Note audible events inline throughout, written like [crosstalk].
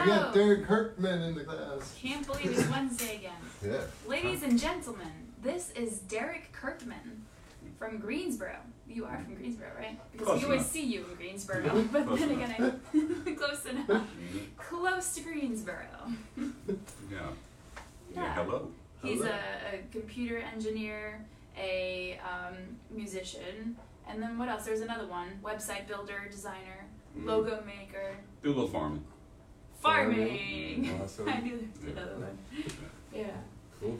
We got Derek Kirkman in the class. Can't believe it's Wednesday again. [laughs] Yeah. Ladies and gentlemen, this is Derek Kirkman from Greensboro. You are from Greensboro, right? Because Close we always enough. see you in Greensboro, [laughs] but Close then enough. again, I, [laughs] close enough. Close to Greensboro. Yeah. Yeah. Yeah. Hello. He's Hello. a, a computer engineer, a um, musician, and then what else? There's another one: website builder, designer, Mhm. logo maker, Do a little farming. Farming. Awesome. [laughs] I knew there's another one. Yeah. Cool.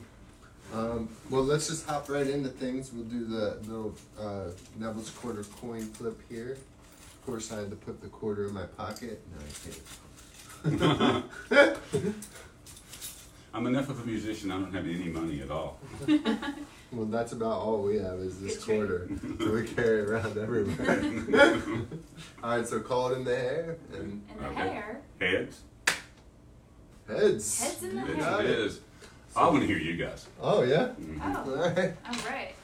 Um, well, let's just hop right into things. We'll do the little uh, Neville's quarter coin flip here. Of course, I had to put the quarter in my pocket. No, I can't. [laughs] I'm enough of a musician. I don't have any money at all. [laughs] Well, that's about all we have is this quarter. so we carry it around everywhere. all right, so call it in the air and And the Okay. hair. Heads. Heads. Heads in the Yes, hair. Got it it. is. I want to hear you guys. Oh yeah. All Oh, right. all right.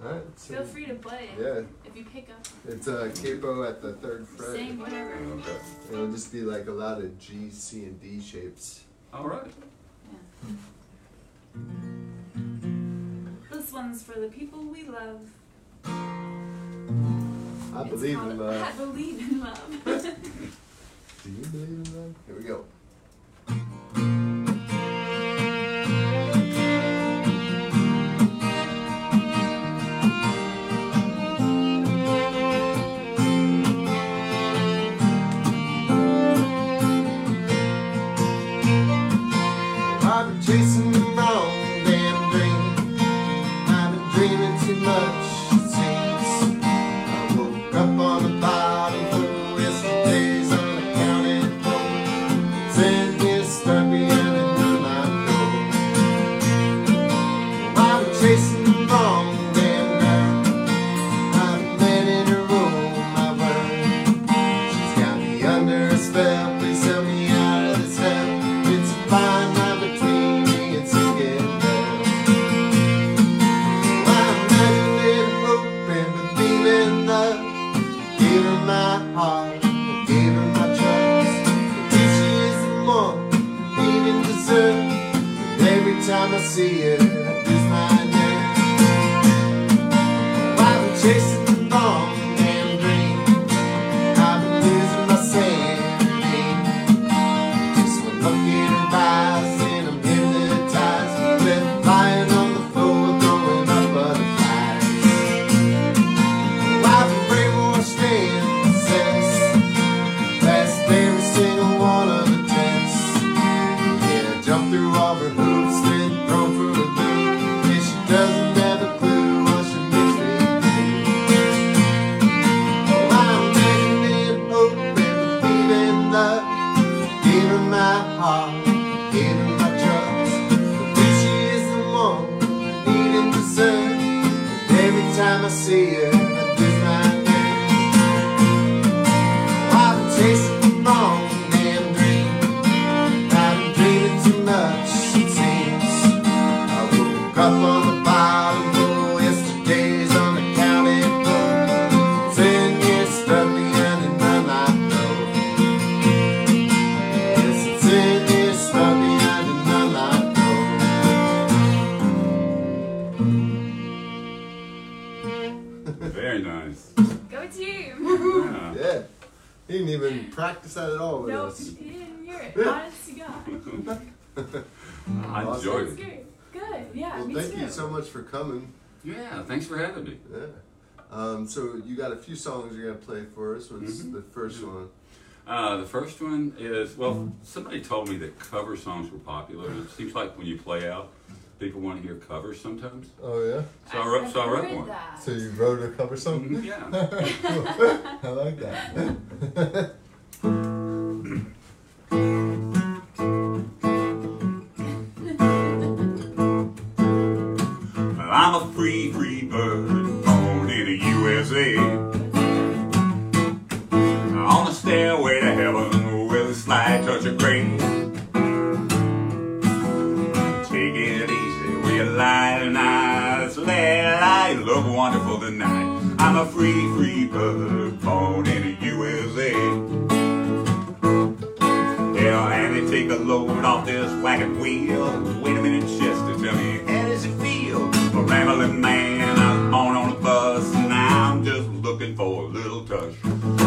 All right. So, Feel free to play Yeah, if you pick up. it's a capo at the third fret. Sing whatever. Oh, okay. It'll just be like a lot of G, C, and D shapes. All right. Yeah. This one's for the people we love. I It's believe called in I believe in love. [laughs] I Awesome. enjoyed It's it. great. Good. Yeah. Well, me thank too. you so much for coming. Yeah. Thanks for having me. Yeah. Um, so you got a few songs you're gonna play for us. What's Mhm. the first one? Uh, the first one is well, somebody told me that cover songs were popular. and It seems like when you play out, people want to hear covers sometimes. Oh yeah. So I wrote, I've so I wrote heard one. That. So you wrote a cover song? Mhm, Yeah. [laughs] I like that. [laughs] looking for a little touch.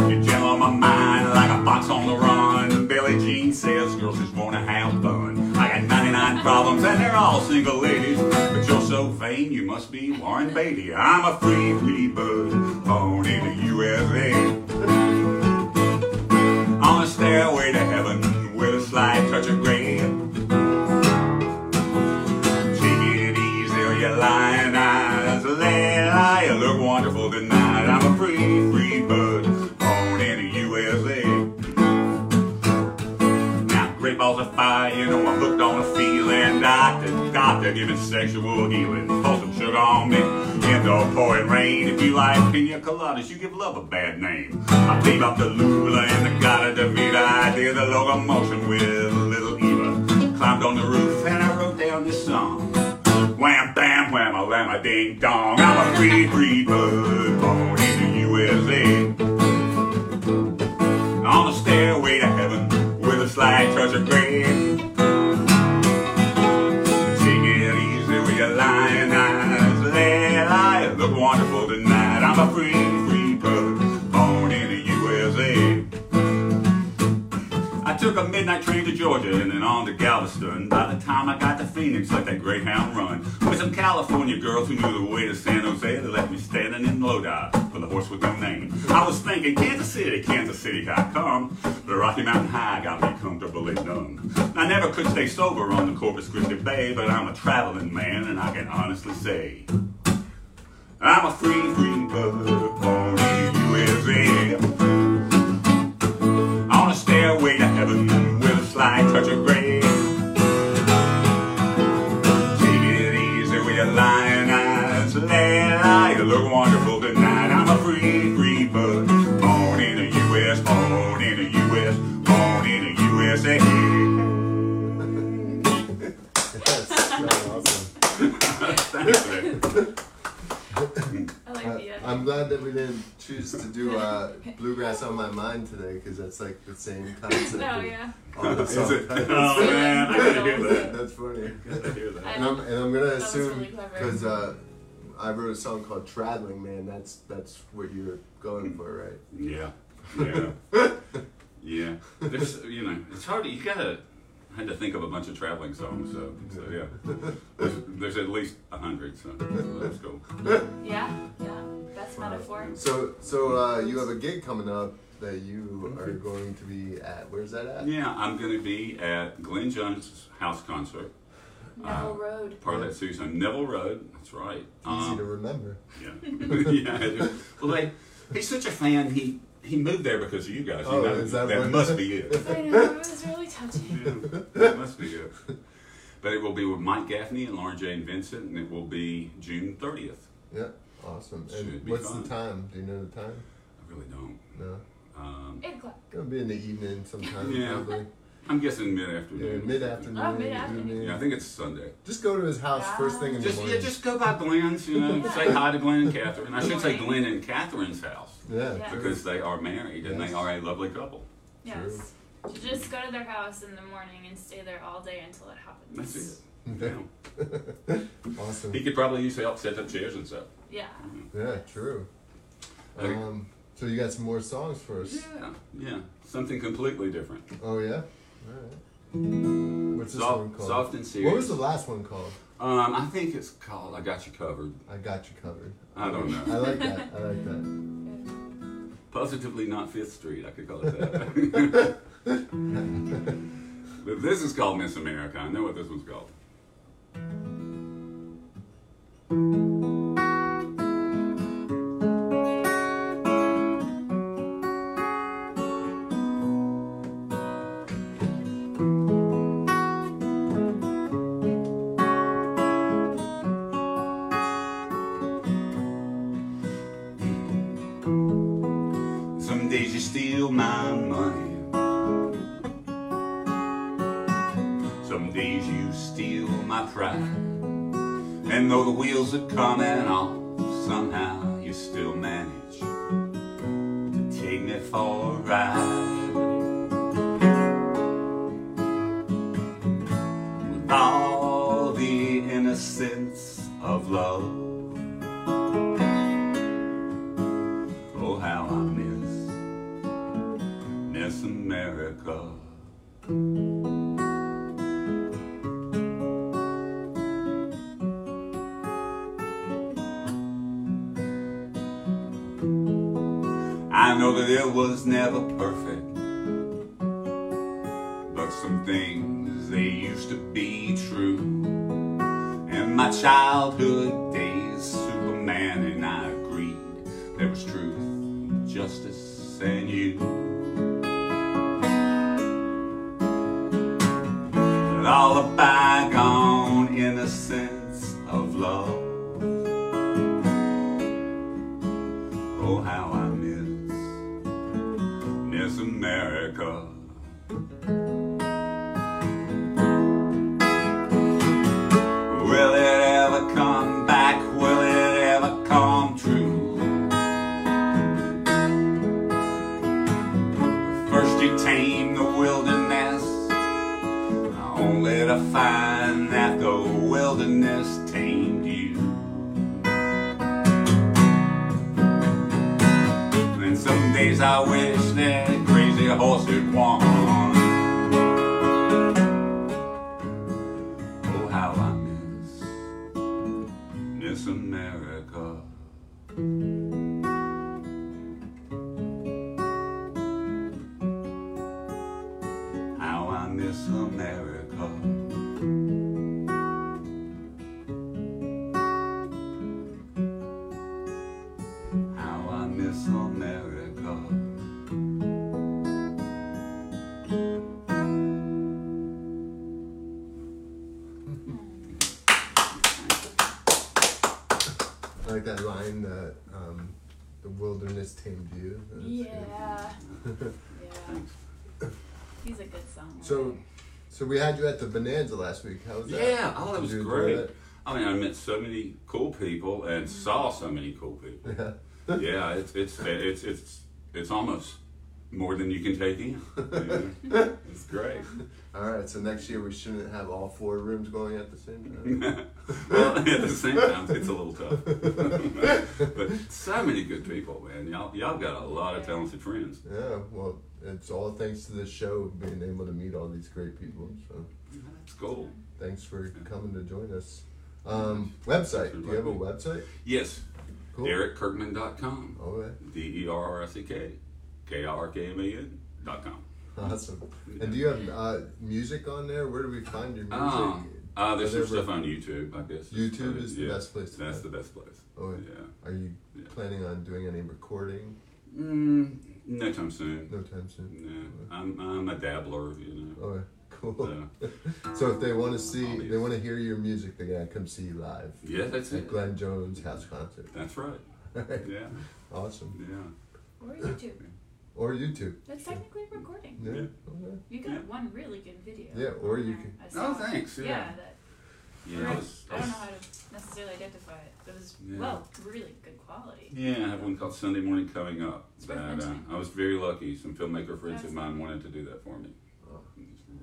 You gel on my mind like a fox on the run. Billie Jean says girls just wanna have fun. I got 99 problems and they're all single ladies. But you're so vain, you must be Warren Beatty. I'm a free, free bird, born in the USA. [laughs] On a stairway to heaven with a slight touch of gray. Give me sexual healing. Pour some sugar on me in the pouring rain. If you like pina coladas, you give love a bad name. I beat up the Lula and the Gadda-Da-Vida. I did the locomotion with a little Eva. Climbed on the roof and I wrote down this song. Wham, bam, wham, a lamb, a ding dong. I'm a free, free bird, born in the USA. On the stairway to heaven with a slight touch of took a midnight train to Georgia and then on to Galveston. By the time I got to Phoenix, like that Greyhound run, with some California girls who knew the way to San Jose, they left me standing in Lodi for the horse with no name. I was thinking, Kansas City, Kansas City, how come? But Rocky Mountain High got me comfortably numb. I never could stay sober on the Corpus Christi Bay, but I'm a traveling man and I can honestly say, I'm a free, free bird, in the USA touch of gray. Take it easy with your lying eyes. Lay, lie, you look wonderful tonight. I'm a free, free bird, born in the U.S., born in the U.S., born in the USA. [laughs] That's so awesome. [laughs] Thanks, man. I like the. I'm glad that we didn't choose to do uh, [laughs] bluegrass on my mind today because that's like the same [laughs] concept. no, yeah. all the Is song it? titles. Oh man, I gotta hear [laughs] that. That's funny. Gotta hear that. And I'm, and I'm gonna was assume really because uh, I wrote a song called "Traveling Man." That's that's what you're going for, right? Yeah, yeah, yeah. There's, you know, it's hard. You gotta. I had to think of a bunch of traveling songs, so, so yeah. There's, there's at least a hundred, so let's go. Yeah, yeah. Best metaphor. So so uh, you have a gig coming up that you are going to be at. Where's that at? Yeah, I'm going to be at Glenn Jones' house concert. Neville Road. Part of that series on Neville Road. That's right. Easy Um, to remember. Yeah, [laughs] yeah. Well, they, he's such a fan. He he moved there because of you guys. You Oh, know, is that that what- must be it. [laughs] I know, it was really touching. Yeah, [laughs] that must be it. But it will be with Mike Gaffney and Lauren Jane Vincent, and it will be June 30th. Yeah, awesome. Should And be what's fun. the time? Do you know the time? I really don't. No. Um, Eight o'clock. It'll be in the evening sometime. Yeah. Probably. I'm guessing mid Yeah, afternoon. mid afternoon. Oh, mid-afternoon. Yeah, I think it's Sunday. Just go to his house first thing in the Just morning. yeah, just go by Glenn's. You know, Yeah. [laughs] say hi to Glenn and Catherine. I should say Glenn and Catherine's house yeah, Yeah. true. because they are married and Yes. they are a lovely couple. Yes. You just go to their house in the morning and stay there all day until it happens. That's it. Yeah. [laughs] awesome. He could probably use help set up chairs and stuff. Yeah. Yeah, true. Okay. Um, so you got some more songs for us? Yeah, yeah, something completely different. Oh yeah. All right. What's this one called? soft and serious. What was the last one called? Um, I think it's called "I Got You Covered." I got you covered. I don't know. I like that. I like that. Positively not Fifth Street. I could call it that. [laughs] but this is called Miss America. I know what this one's called. Steal my money. Some days you steal my pride. And though the wheels are coming off, somehow you still manage to take me for a ride. I know that it was never perfect, but some things they used to be true. In my childhood days, Superman and I agreed there was truth, justice, and you. Like that line that um, the wilderness tamed you. That's. Yeah. yeah. He's a good songwriter. So, so we had you at the Bonanza last week. How was that? Yeah, oh, that was Did you enjoy great. that? I mean, I met so many cool people and saw so many cool people. Yeah. [laughs] Yeah, it's it's it's it's it's almost more than you can take in. [laughs] Yeah. It's great. All right. So next year we shouldn't have all four rooms going at the same time. [laughs] well, at the same time, it's a little tough. [laughs] but so many good people, man. Y'all, y'all got a lot of talented friends. yeah. Well, it's all thanks to this show being able to meet all these great people. So That's cool. thanks for coming to join us. Um, website. Do you have a website? Yes, Cool. DerekKirkman.com. All right. D E R R S E K K R K M A N dot com. Awesome. And do you have uh, music on there? Where do we find your music? Oh, uh, there's Are some there- stuff on YouTube, I guess. YouTube is the best place to That's find the best place. Oh, Yeah. Are you Yeah. planning on doing any recording? Mm, no time soon. No time soon. No, I'm, I'm a dabbler, you know. Oh, cool. So, [laughs] So if they want to see, Hobbies. they want to hear your music, they gotta come see you live yeah, that's at it. Glenn Jones House Concert. That's right. [laughs] Yeah, awesome. yeah. Or YouTube. Or YouTube. That's technically a recording. Yeah. Yeah. Okay. You got Yeah. one really good video. Yeah, or you can- I Oh, thanks. Yeah. Yeah, that, Yeah, I was, I I don't know how to necessarily identify it. It was, Yeah. well, really good quality. yeah, I have one called Sunday Morning Coming Up. It's That, uh. I was very lucky. Some filmmaker friends of mine wanted to do that for me. Oh.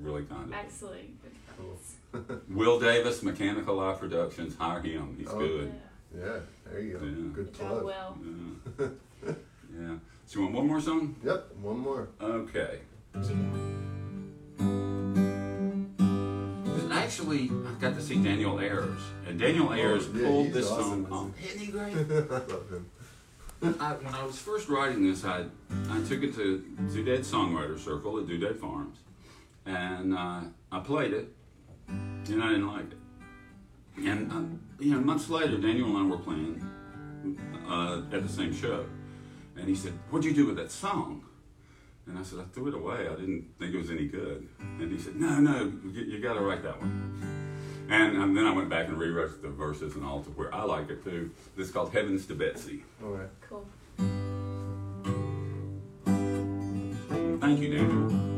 Really kind of them. Actually, good Cool. [laughs] Will Davis, Mechanical Live Productions. Hire him. He's Oh. good. Yeah. Yeah, there you go. Yeah. Good Good job, plug. Will. Yeah. [laughs] yeah. So you want one more song? Yep, one more. Okay. Actually, I got to see Daniel Ayers, and Daniel Ayers yeah, pulled he's this awesome, song isn't off. Isn't he great? [laughs] I love him. I, when I was first writing this, I I took it to Doodad Songwriter Circle at Doodad Farms, and uh, I played it, and I didn't like it. And um, you know, months later, Daniel and I were playing uh, at the same show, and he said, "What'd you do with that song?" And I said, "I threw it away. I didn't think it was any good." And he said, "No, no, you, you got to write that one." And, um, then I went back and rewrote the verses and all to where I like it too. This is called "Heavens to Betsy." All right. Cool. Thank you, Daniel.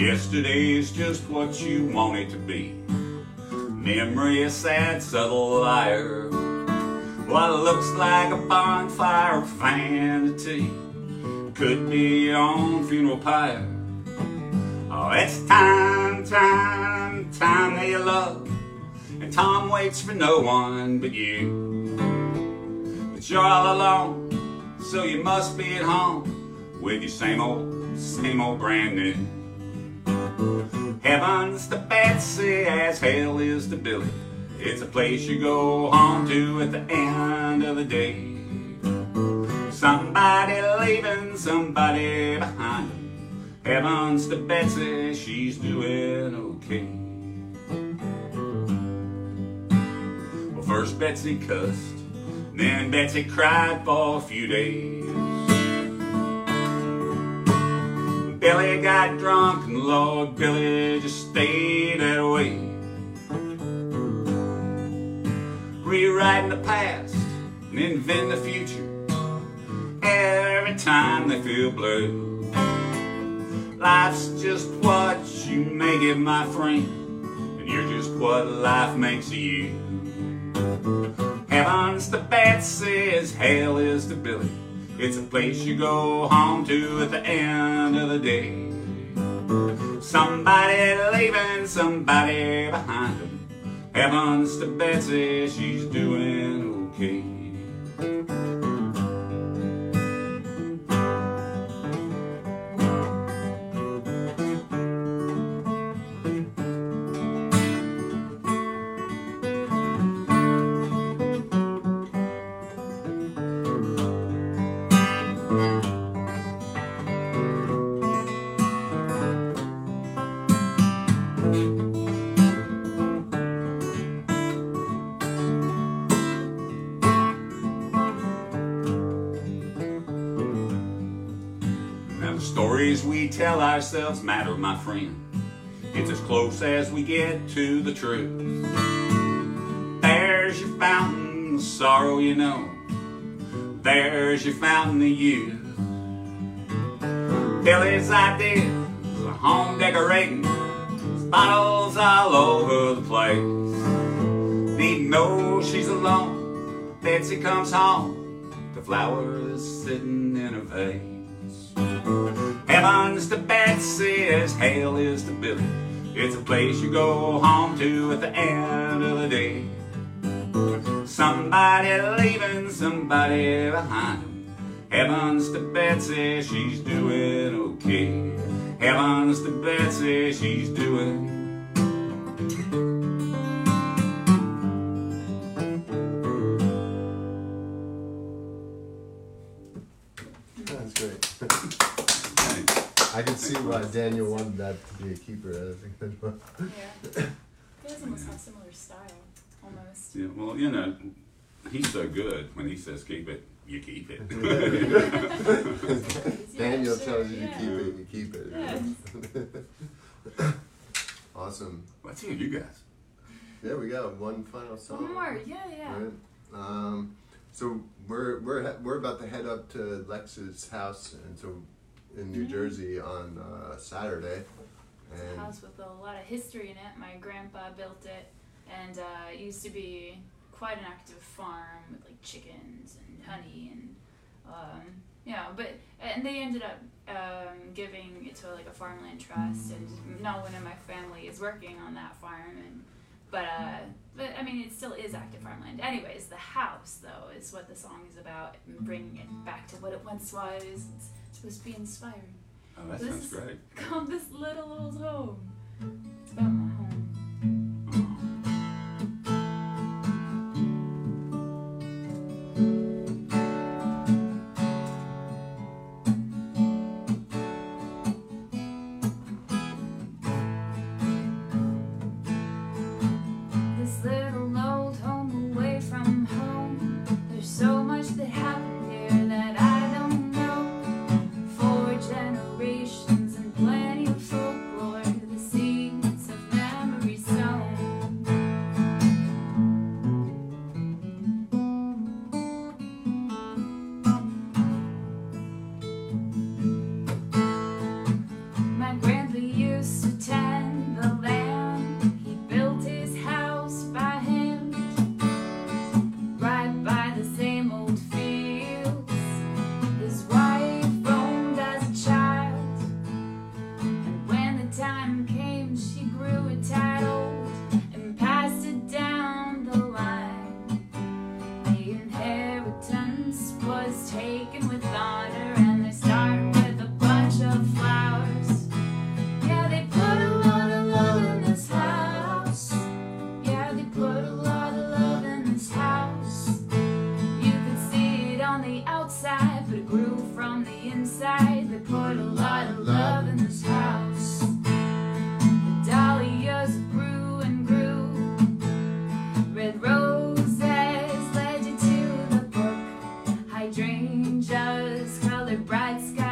Yesterday's just what you want it to be. Memory a sad, subtle liar. What looks like a bonfire of vanity could be your own funeral pyre. Oh, it's time, time, time that you love. And Tom waits for no one but you. But you're all alone, so you must be at home with your same old, same old brand new. Heaven's to Betsy as hell is to Billy. It's a place you go home to at the end of the day. Somebody leaving somebody behind. Heavens to Betsy, she's doing okay. Well, first Betsy cussed, then Betsy cried for a few days. Billy got drunk and Lord Billy just stayed that way. Rewriting the past and inventing the future every time they feel blue. Life's just what you make it, my friend, and you're just what life makes you. Heaven's to Betsy as hell is to Billy. It's a place you go home to at the end of the day. Somebody leaving somebody behind them. Heavens to Betsy, she's doing okay. The stories we tell ourselves matter, my friend. It's as close as we get to the truth. There's your fountain of sorrow, you know. There's your fountain of youth. Billy's ideas of home decorating. Bottles all over the place. Need know she's alone. Betsy comes home. The flowers sitting in a vase. Heaven's to Betsy as hell is to Billy. It's a place you go home to at the end of the day. Somebody leaving somebody behind them. Heaven's to Betsy, she's doing okay. Heaven's to Betsy, she's doing. See why Daniel wanted that to be a keeper. I think that's what- Yeah. He does almost have similar style, almost. Yeah, well, you know, he's so good. When he says keep it, you keep it. [laughs] Daniel sure, tells you yeah. to keep it, you keep it. Yes. [laughs] Awesome. Let's hear you guys. Yeah, we got one final song. One more, yeah, yeah. Right. Um, so we're we're we're about to head up to Lex's house, and so in New Mhm. Jersey on uh, Saturday. It's a And house with a lot of history in it. My grandpa built it, and uh, it used to be quite an active farm with like chickens and honey and um, yeah. But and they ended up um, giving it to like a farmland trust, and no one in my family is working on that farm. And but uh, but I mean, it still is active farmland. Anyways, the house though is what the song is about, and bringing it back to what it once was. It's supposed to be inspiring Oh, that This sounds great. called this little old home. angels, colored bright skies.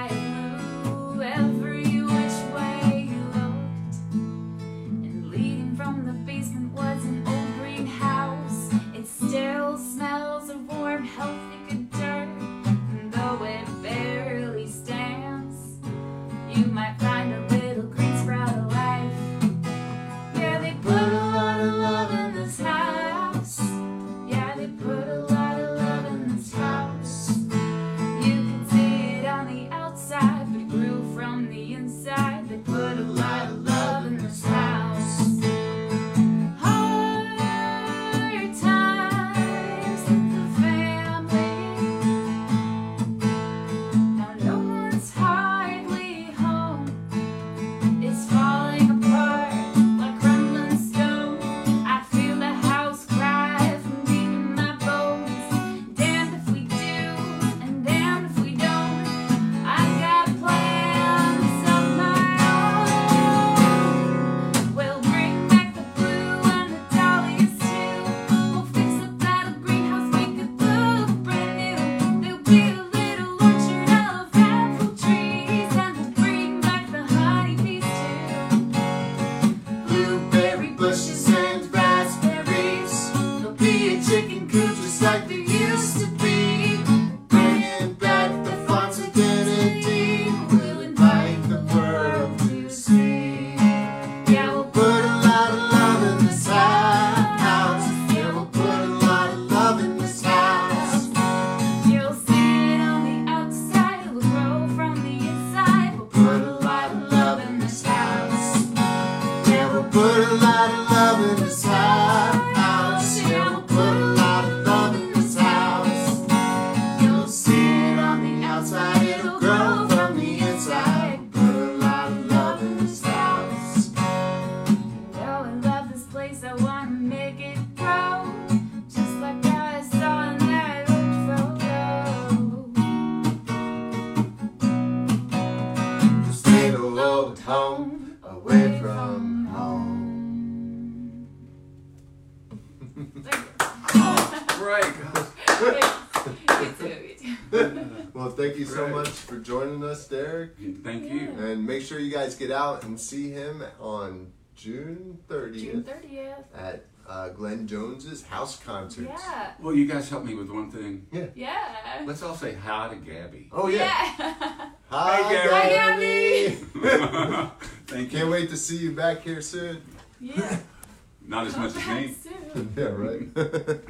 so much for joining us, Derek. Thank yeah. you. And make sure you guys get out and see him on June 30th. June 30th. At uh, Glenn Jones's house concert. Yeah. Well, you guys help me with one thing. Yeah. Yeah. Let's all say hi to Gabby. Oh yeah. yeah. [laughs] hi, hi, Gabby. Hi, Gabby. [laughs] Thank you. Can't wait to see you back here soon. Yeah. Not as Come much as me. Soon. [laughs] yeah. Right.